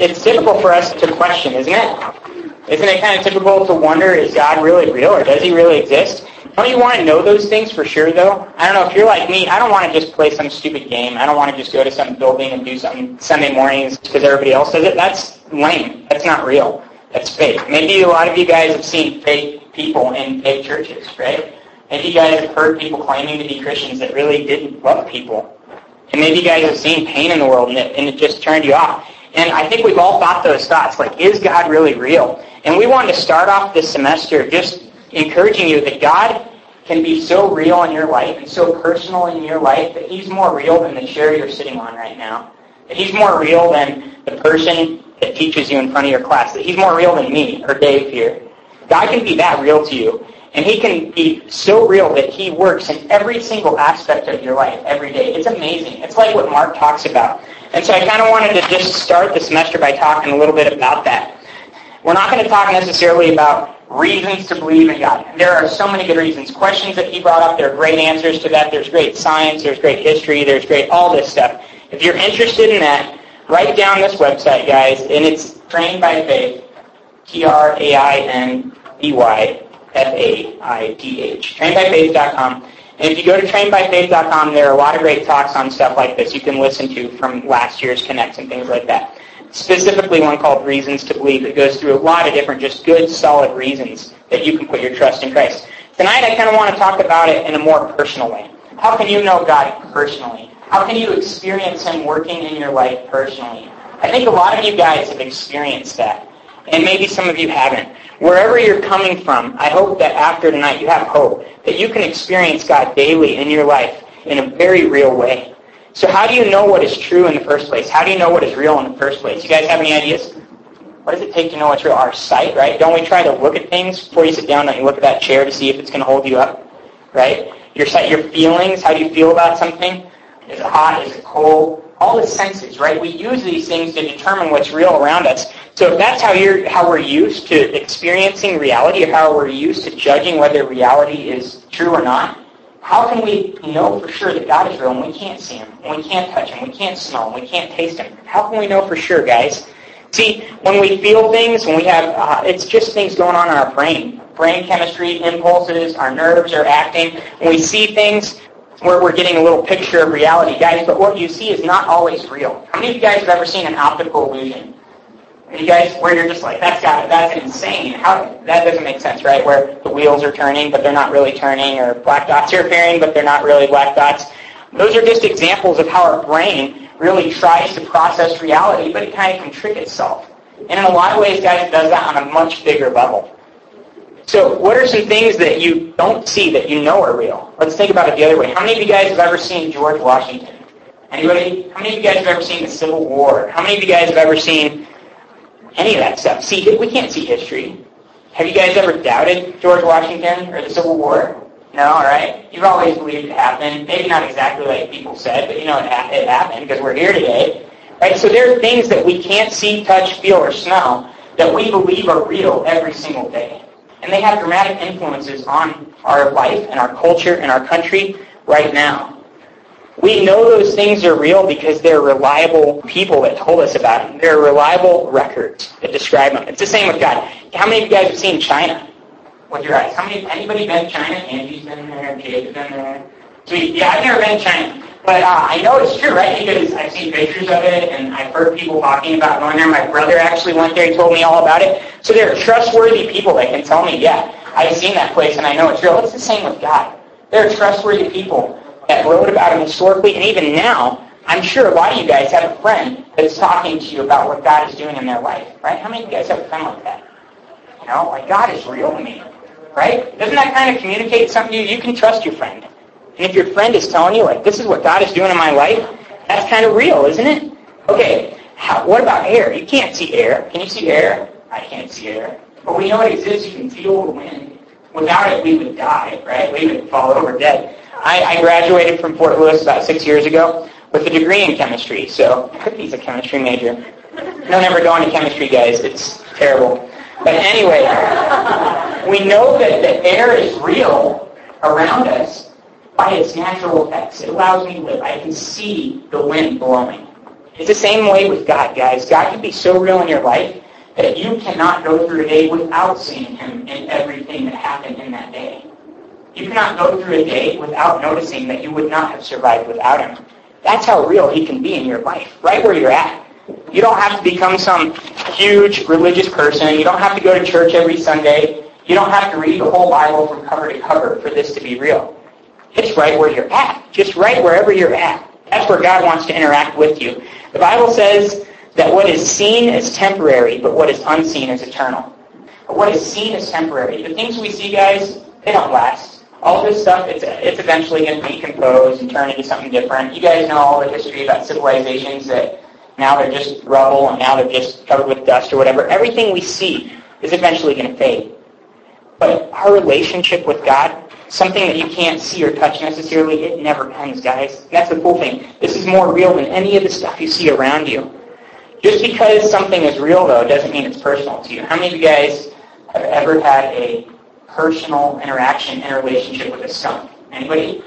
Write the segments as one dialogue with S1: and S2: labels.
S1: it's typical for us to question, isn't it? Isn't it kind of typical to wonder, is God really real or does he really exist? Don't you want to know those things for sure, though? I don't know, if you're like me, I don't want to just play some stupid game. I don't want to just go to some building and do something Sunday mornings because everybody else does it. That's lame. That's not real. That's fake. Maybe a lot of you guys have seen fake people in fake churches, right? Maybe you guys have heard people claiming to be Christians that really didn't love people. And maybe you guys have seen pain in the world and it, and it just turned you off. And I think we've all thought those thoughts, like, is God really real? And we wanted to start off this semester just encouraging you that God can be so real in your life and so personal in your life that he's more real than the chair you're sitting on right now. That he's more real than the person that teaches you in front of your class. That he's more real than me or Dave here. God can be that real to you. And he can be so real that he works in every single aspect of your life every day. It's amazing. It's like what Mark talks about. And so I kind of wanted to just start the semester by talking a little bit about that. We're not going to talk necessarily about reasons to believe in God. There are so many good reasons. Questions that he brought up, there are great answers to that. There's great science, there's great history, there's great all this stuff. If you're interested in that, write down this website, guys, and it's Trained by Faith, T-R-A-I-N-B-Y-F-A-I-T-H, trainedbyfaith.com. And if you go to trainedbyfaith.com, there are a lot of great talks on stuff like this you can listen to from last year's Connects and things like that specifically one called Reasons to Believe that goes through a lot of different just good, solid reasons that you can put your trust in Christ. Tonight I kind of want to talk about it in a more personal way. How can you know God personally? How can you experience Him working in your life personally? I think a lot of you guys have experienced that, and maybe some of you haven't. Wherever you're coming from, I hope that after tonight you have hope that you can experience God daily in your life in a very real way. So how do you know what is true in the first place? How do you know what is real in the first place? You guys have any ideas? What does it take to know what's real? Our sight, right? Don't we try to look at things before you sit down? Don't you look at that chair to see if it's going to hold you up? Right? Your sight, your feelings. How do you feel about something? Is it hot? Is it cold? All the senses, right? We use these things to determine what's real around us. So if that's how you're, how we're used to experiencing reality, or how we're used to judging whether reality is true or not, how can we know for sure that God is real and we can't see him, and we can't touch him, we can't smell him, we can't taste him? How can we know for sure, guys? See, when we feel things, when we have, uh, it's just things going on in our brain. Brain chemistry, impulses, our nerves are acting. When we see things, we're, we're getting a little picture of reality, guys, but what you see is not always real. How many of you guys have ever seen an optical illusion? You guys, where you're just like, that's got that's insane. How that doesn't make sense, right? Where the wheels are turning, but they're not really turning, or black dots are appearing, but they're not really black dots. Those are just examples of how our brain really tries to process reality, but it kind of can trick itself. And in a lot of ways, guys, it does that on a much bigger level. So what are some things that you don't see that you know are real? Let's think about it the other way. How many of you guys have ever seen George Washington? Anybody? How many of you guys have ever seen the Civil War? How many of you guys have ever seen any of that stuff. See, we can't see history. Have you guys ever doubted George Washington or the Civil War? No, all right. You've always believed it happened. Maybe not exactly like people said, but you know it, it happened because we're here today. Right? So there are things that we can't see, touch, feel, or smell that we believe are real every single day. And they have dramatic influences on our life and our culture and our country right now. We know those things are real because they're reliable people that told us about them. They're reliable records that describe them. It's the same with God. How many of you guys have seen China with your eyes? How many? Anybody been to China? Angie's been there. Jake's been there. Sweet. Yeah, I've never been to China. But uh, I know it's true, right? Because I've seen pictures of it, and I've heard people talking about going there. My brother actually went there. He told me all about it. So there are trustworthy people that can tell me, yeah, I've seen that place, and I know it's real. It's the same with God. There are trustworthy people that wrote about him historically, and even now, I'm sure a lot of you guys have a friend that's talking to you about what God is doing in their life, right? How many of you guys have a friend like that? You know, like God is real to me, right? Doesn't that kind of communicate something to you? You can trust your friend. And if your friend is telling you, like, this is what God is doing in my life, that's kind of real, isn't it? Okay, how, what about air? You can't see air. Can you see air? I can't see air. But we know it exists. You can feel the wind. Without it, we would die, right? We would fall over dead. I, I graduated from Fort Lewis about six years ago with a degree in chemistry, so he's a chemistry major. Don't ever go into chemistry, guys. It's terrible. But anyway, we know that the air is real around us by its natural effects. It allows me to live. I can see the wind blowing. It's the same way with God, guys. God can be so real in your life that you cannot go through a day without seeing him in that happened in that day. You cannot go through a day without noticing that you would not have survived without him. That's how real he can be in your life, right where you're at. You don't have to become some huge religious person. You don't have to go to church every Sunday. You don't have to read the whole Bible from cover to cover for this to be real. It's right where you're at. Just right wherever you're at. That's where God wants to interact with you. The Bible says that what is seen is temporary, but what is unseen is eternal. What is seen is temporary. The things we see, guys, they don't last. All this stuff, it's, it's eventually going to decompose and turn into something different. You guys know all the history about civilizations that now they're just rubble and now they're just covered with dust or whatever. Everything we see is eventually going to fade. But our relationship with God, something that you can't see or touch necessarily, it never ends, guys. that's the cool thing. This is more real than any of the stuff you see around you. Just because something is real, though, doesn't mean it's personal to you. How many of you guys have ever had a personal interaction in a relationship with a skunk? Anybody?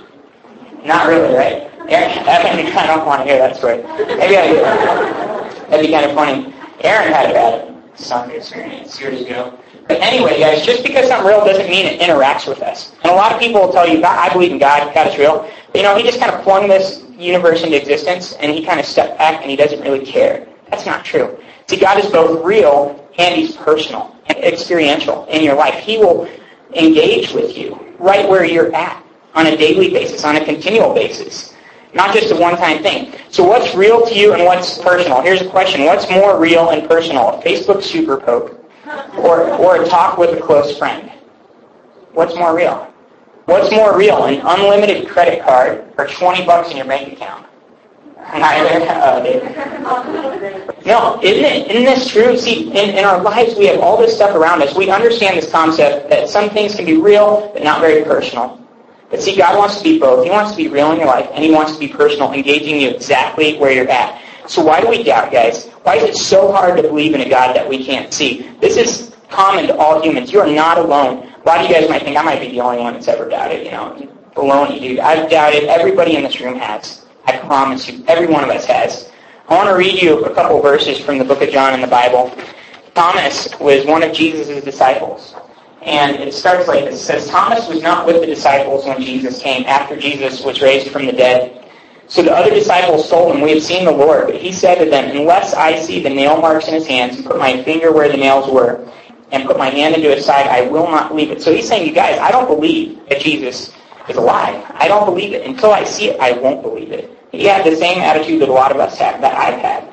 S1: Not really, right? Aaron, I don't want to hear that story. Maybe I do. That'd be kind of funny. Aaron had a bad skunk experience years ago. But anyway, guys, just because something real doesn't mean it interacts with us. And a lot of people will tell you, I believe in God, God is real. But, you know, he just kind of flung this universe into existence, and he kind of stepped back, and he doesn't really care. That's not true. See, God is both real and he's personal and experiential in your life. He will engage with you right where you're at on a daily basis, on a continual basis. Not just a one-time thing. So what's real to you and what's personal? Here's a question. What's more real and personal? A Facebook super poke or, or a talk with a close friend? What's more real? What's more real, an unlimited credit card or 20 bucks in your bank account? No, isn't it? Isn't this true? See, in, in our lives, we have all this stuff around us. We understand this concept that some things can be real, but not very personal. But see, God wants to be both. He wants to be real in your life, and He wants to be personal, engaging you exactly where you're at. So why do we doubt, guys? Why is it so hard to believe in a God that we can't see? This is common to all humans. You are not alone. A lot of you guys might think I might be the only one that's ever doubted. You know, baloney, dude. I've doubted. Everybody in this room has. I promise you, every one of us has. I want to read you a couple verses from the book of John in the Bible. Thomas was one of Jesus' disciples. And it starts like this. It says, Thomas was not with the disciples when Jesus came, after Jesus was raised from the dead. So the other disciples told him, We have seen the Lord. But he said to them, Unless I see the nail marks in his hands, and put my finger where the nails were, and put my hand into his side, I will not believe it. So he's saying, you guys, I don't believe that Jesus is lie. I don't believe it. Until I see it, I won't believe it. He had the same attitude that a lot of us have, that I've had.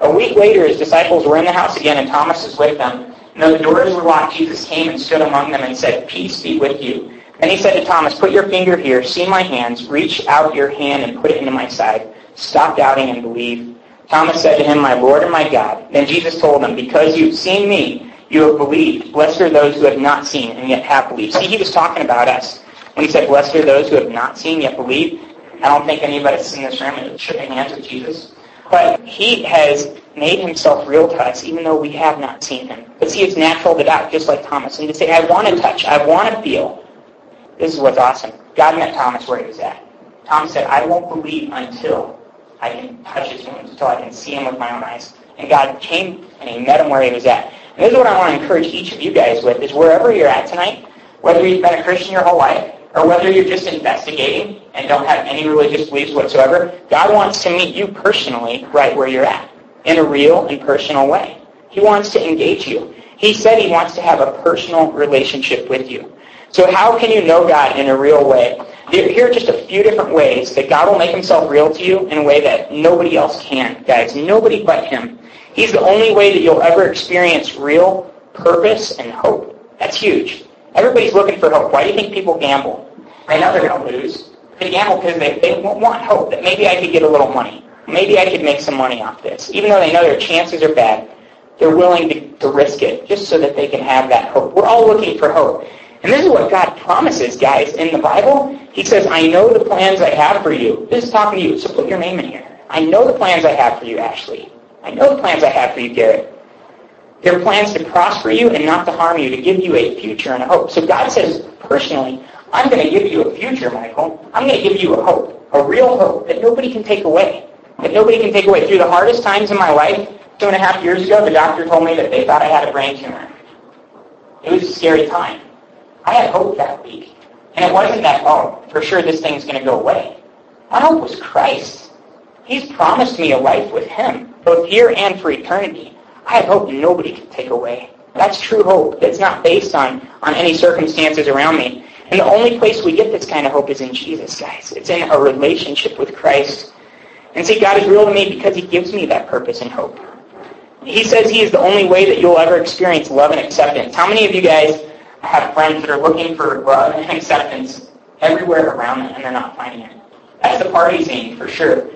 S1: A week later, his disciples were in the house again, and Thomas was with them. And the doors were locked, Jesus came and stood among them and said, Peace be with you. Then he said to Thomas, Put your finger here, see my hands, reach out your hand and put it into my side. Stop doubting and believe. Thomas said to him, My Lord and my God. Then Jesus told him, Because you've seen me, you have believed. Blessed are those who have not seen and yet have believed. See, he was talking about us. He said, Blessed are those who have not seen yet believe, I don't think anybody in this room shaking hands with Jesus. But he has made himself real to us, even though we have not seen him. But see, it's natural to doubt, just like Thomas, and to say, I want to touch, I want to feel. This is what's awesome. God met Thomas where he was at. Thomas said, I won't believe until I can touch his wounds, until I can see him with my own eyes. And God came and he met him where he was at. And this is what I want to encourage each of you guys with, is wherever you're at tonight, whether you've been a Christian your whole life, or whether you're just investigating and don't have any religious beliefs whatsoever, God wants to meet you personally right where you're at in a real and personal way. He wants to engage you. He said he wants to have a personal relationship with you. So how can you know God in a real way? Here are just a few different ways that God will make himself real to you in a way that nobody else can, guys. Nobody but him. He's the only way that you'll ever experience real purpose and hope. That's huge. Everybody's looking for hope. Why do you think people gamble? They know they're going to lose. They gamble because they, they want hope that maybe I could get a little money. Maybe I could make some money off this. Even though they know their chances are bad, they're willing to, to risk it just so that they can have that hope. We're all looking for hope. And this is what God promises, guys. In the Bible, He says, I know the plans I have for you. This is talking to you, so put your name in here. I know the plans I have for you, Ashley. I know the plans I have for you, Garrett. They're plans to prosper you and not to harm you, to give you a future and a hope. So God says, personally, I'm going to give you a future, Michael. I'm going to give you a hope, a real hope that nobody can take away. that nobody can take away. Through the hardest times in my life, two and a half years ago, the doctor told me that they thought I had a brain tumor. It was a scary time. I had hope that week. And it wasn't that, oh, for sure this thing's going to go away. My hope was Christ. He's promised me a life with Him, both here and for eternity. I have hope nobody can take away. That's true hope. That's not based on, on any circumstances around me. And the only place we get this kind of hope is in Jesus, guys. It's in a relationship with Christ. And see, God is real to me because He gives me that purpose and hope. He says He is the only way that you'll ever experience love and acceptance. How many of you guys have friends that are looking for love and acceptance everywhere around them and they're not finding it? That's the party scene for sure.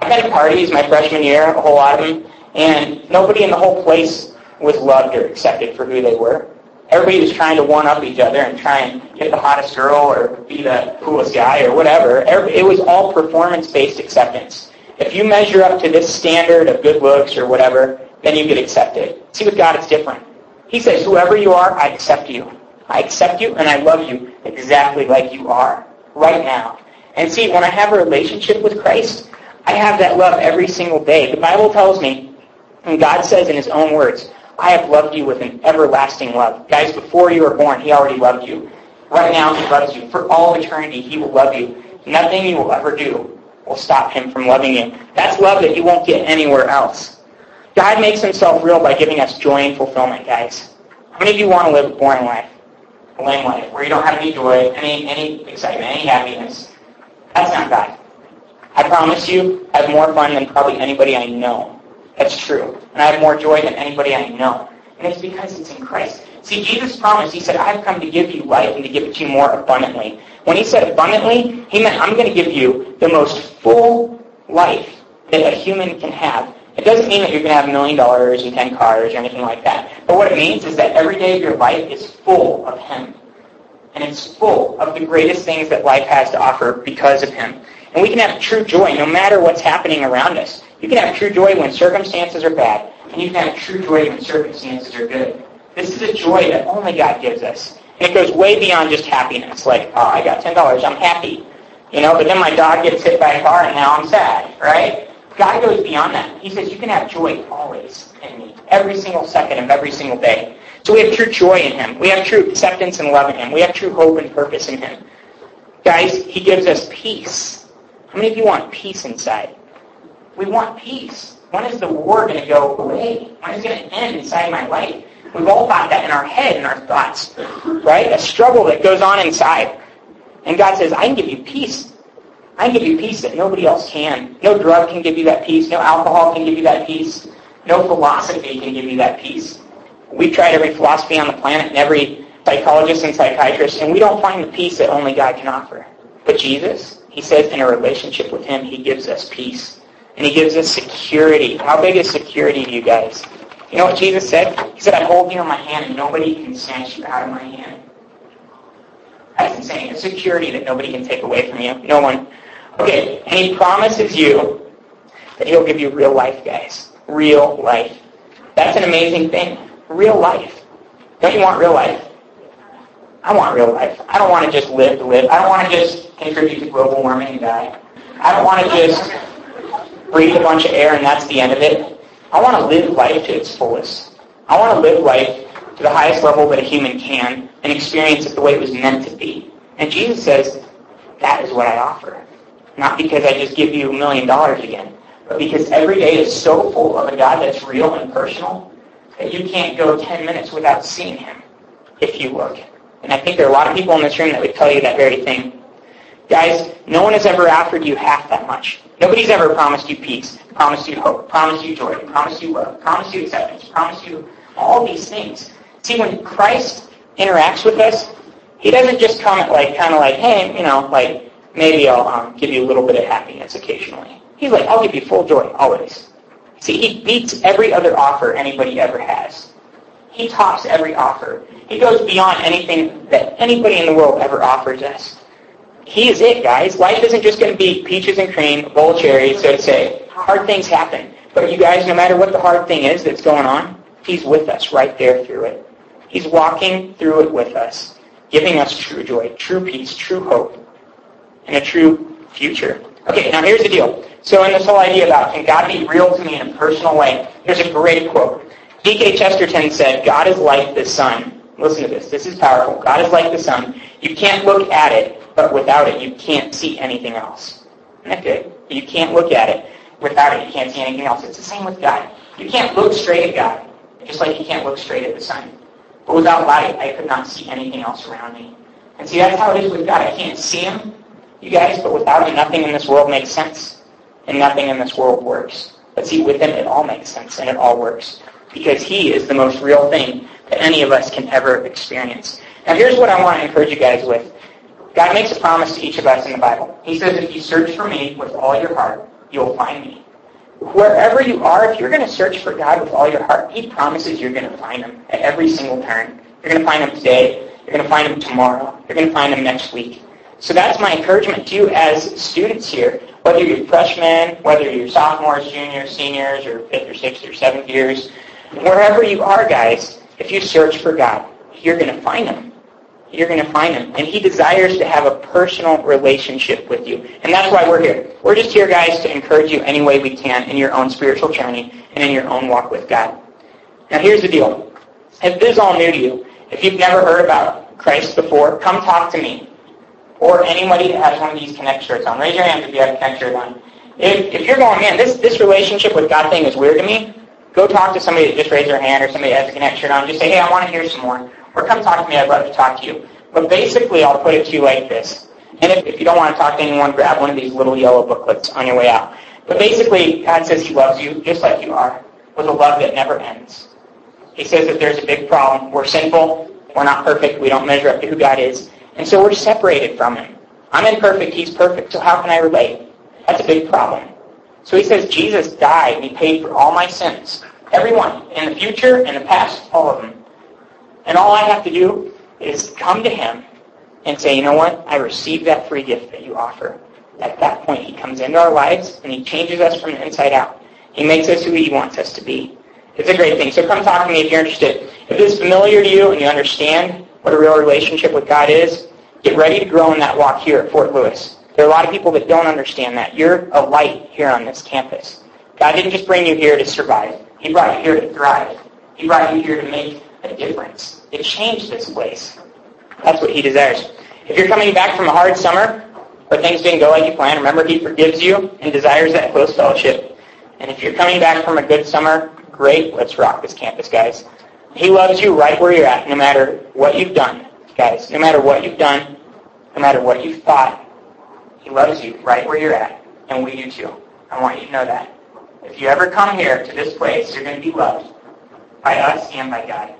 S1: I had at parties my freshman year, a whole lot of them, and nobody in the whole place was loved or accepted for who they were. Everybody was trying to one-up each other and try and get the hottest girl or be the coolest guy or whatever. It was all performance-based acceptance. If you measure up to this standard of good looks or whatever, then you get accepted. See, with God, it's different. He says, whoever you are, I accept you. I accept you and I love you exactly like you are right now. And see, when I have a relationship with Christ, I have that love every single day. The Bible tells me, and God says in his own words, I have loved you with an everlasting love. Guys, before you were born, he already loved you. Right now, he loves you. For all eternity, he will love you. Nothing you will ever do will stop him from loving you. That's love that you won't get anywhere else. God makes himself real by giving us joy and fulfillment, guys. How many of you want to live a boring life? A lame life, where you don't have any joy, any, any excitement, any happiness? That's not God. I promise you, I have more fun than probably anybody I know. That's true. And I have more joy than anybody I know. And it's because it's in Christ. See, Jesus promised, he said, I've come to give you life and to give it to you more abundantly. When he said abundantly, he meant I'm going to give you the most full life that a human can have. It doesn't mean that you're going to have a million dollars and ten cars or anything like that. But what it means is that every day of your life is full of him. And it's full of the greatest things that life has to offer because of him. And we can have true joy no matter what's happening around us. You can have true joy when circumstances are bad, and you can have true joy when circumstances are good. This is a joy that only God gives us. And it goes way beyond just happiness. Like, oh, I got $10, I'm happy. You know, but then my dog gets hit by a car and now I'm sad, right? God goes beyond that. He says you can have joy always in me, every single second of every single day. So we have true joy in Him. We have true acceptance and love in Him. We have true hope and purpose in Him. Guys, He gives us peace. How many of you want peace inside? We want peace. When is the war going to go away? When is it going to end inside my life? We've all got that in our head, in our thoughts, right? A struggle that goes on inside. And God says, I can give you peace. I can give you peace that nobody else can. No drug can give you that peace. No alcohol can give you that peace. No philosophy can give you that peace. We've tried every philosophy on the planet and every psychologist and psychiatrist, and we don't find the peace that only God can offer. But Jesus, he says in a relationship with him, he gives us peace. And he gives us security. How big is security to you guys? You know what Jesus said? He said, I hold you in my hand and nobody can snatch you out of my hand. That's insane. A security that nobody can take away from you. No one. Okay, and he promises you that he'll give you real life, guys. Real life. That's an amazing thing. Real life. Don't you want real life? I want real life. I don't want to just live to live. I don't want to just contribute to global warming and die. I don't want to just breathe a bunch of air and that's the end of it. I want to live life to its fullest. I want to live life to the highest level that a human can and experience it the way it was meant to be. And Jesus says, that is what I offer. Not because I just give you a million dollars again, but because every day is so full of a God that's real and personal that you can't go 10 minutes without seeing him if you look. And I think there are a lot of people in this room that would tell you that very thing. Guys, no one has ever offered you half that much. Nobody's ever promised you peace, promised you hope, promised you joy, promised you love, promised you acceptance, promised you all these things. See, when Christ interacts with us, he doesn't just come at like, kind of like, hey, you know, like, maybe I'll um, give you a little bit of happiness occasionally. He's like, I'll give you full joy, always. See, he beats every other offer anybody ever has. He tops every offer. He goes beyond anything that anybody in the world ever offers us. He is it, guys. Life isn't just going to be peaches and cream, bowl of cherries, so to say. Hard things happen. But you guys, no matter what the hard thing is that's going on, He's with us right there through it. He's walking through it with us, giving us true joy, true peace, true hope, and a true future. Okay, now here's the deal. So in this whole idea about can God be real to me in a personal way, there's a great quote. G.K. Chesterton said, God is like the sun. Listen to this. This is powerful. God is like the sun. You can't look at it, but without it, you can't see anything else. Good? You can't look at it. Without it, you can't see anything else. It's the same with God. You can't look straight at God, just like you can't look straight at the sun. But without light, I could not see anything else around me. And see, that's how it is with God. I can't see Him, you guys, but without Him, nothing in this world makes sense. And nothing in this world works. But see, with Him, it all makes sense and it all works. Because He is the most real thing that any of us can ever experience. Now, here's what I want to encourage you guys with. God makes a promise to each of us in the Bible. He says, if you search for me with all your heart, you'll find me. Wherever you are, if you're going to search for God with all your heart, He promises you're going to find Him at every single turn. You're going to find Him today. You're going to find Him tomorrow. You're going to find Him next week. So that's my encouragement to you as students here, whether you're freshmen, whether you're sophomores, juniors, seniors, or fifth or sixth or seventh years, wherever you are, guys, if you search for God, you're going to find Him you're going to find him. And he desires to have a personal relationship with you. And that's why we're here. We're just here, guys, to encourage you any way we can in your own spiritual journey and in your own walk with God. Now, here's the deal. If this is all new to you, if you've never heard about Christ before, come talk to me. Or anybody that has one of these Connect shirts on. Raise your hand if you have a Connect shirt on. If, if you're going, man, this, this relationship with God thing is weird to me, go talk to somebody that just raised their hand or somebody that has a Connect shirt on. Just say, hey, I want to hear some more or come talk to me. I'd love to talk to you. But basically, I'll put it to you like this. And if, if you don't want to talk to anyone, grab one of these little yellow booklets on your way out. But basically, God says he loves you just like you are, with a love that never ends. He says that there's a big problem. We're sinful. We're not perfect. We don't measure up to who God is. And so we're separated from him. I'm imperfect. He's perfect. So how can I relate? That's a big problem. So he says Jesus died and he paid for all my sins. Everyone. In the future, in the past, all of them. And all I have to do is come to him and say, you know what? I received that free gift that you offer. At that point, he comes into our lives and he changes us from the inside out. He makes us who he wants us to be. It's a great thing. So come talk to me if you're interested. If this is familiar to you and you understand what a real relationship with God is, get ready to grow in that walk here at Fort Lewis. There are a lot of people that don't understand that. You're a light here on this campus. God didn't just bring you here to survive. He brought you here to thrive. He brought you here to make a difference. It changed this place. That's what he desires. If you're coming back from a hard summer where things didn't go like you planned, remember he forgives you and desires that close fellowship. And if you're coming back from a good summer, great. Let's rock this campus, guys. He loves you right where you're at, no matter what you've done, guys. No matter what you've done, no matter what you've thought, he loves you right where you're at, and we do too. I want you to know that. If you ever come here to this place, you're going to be loved by us and by God.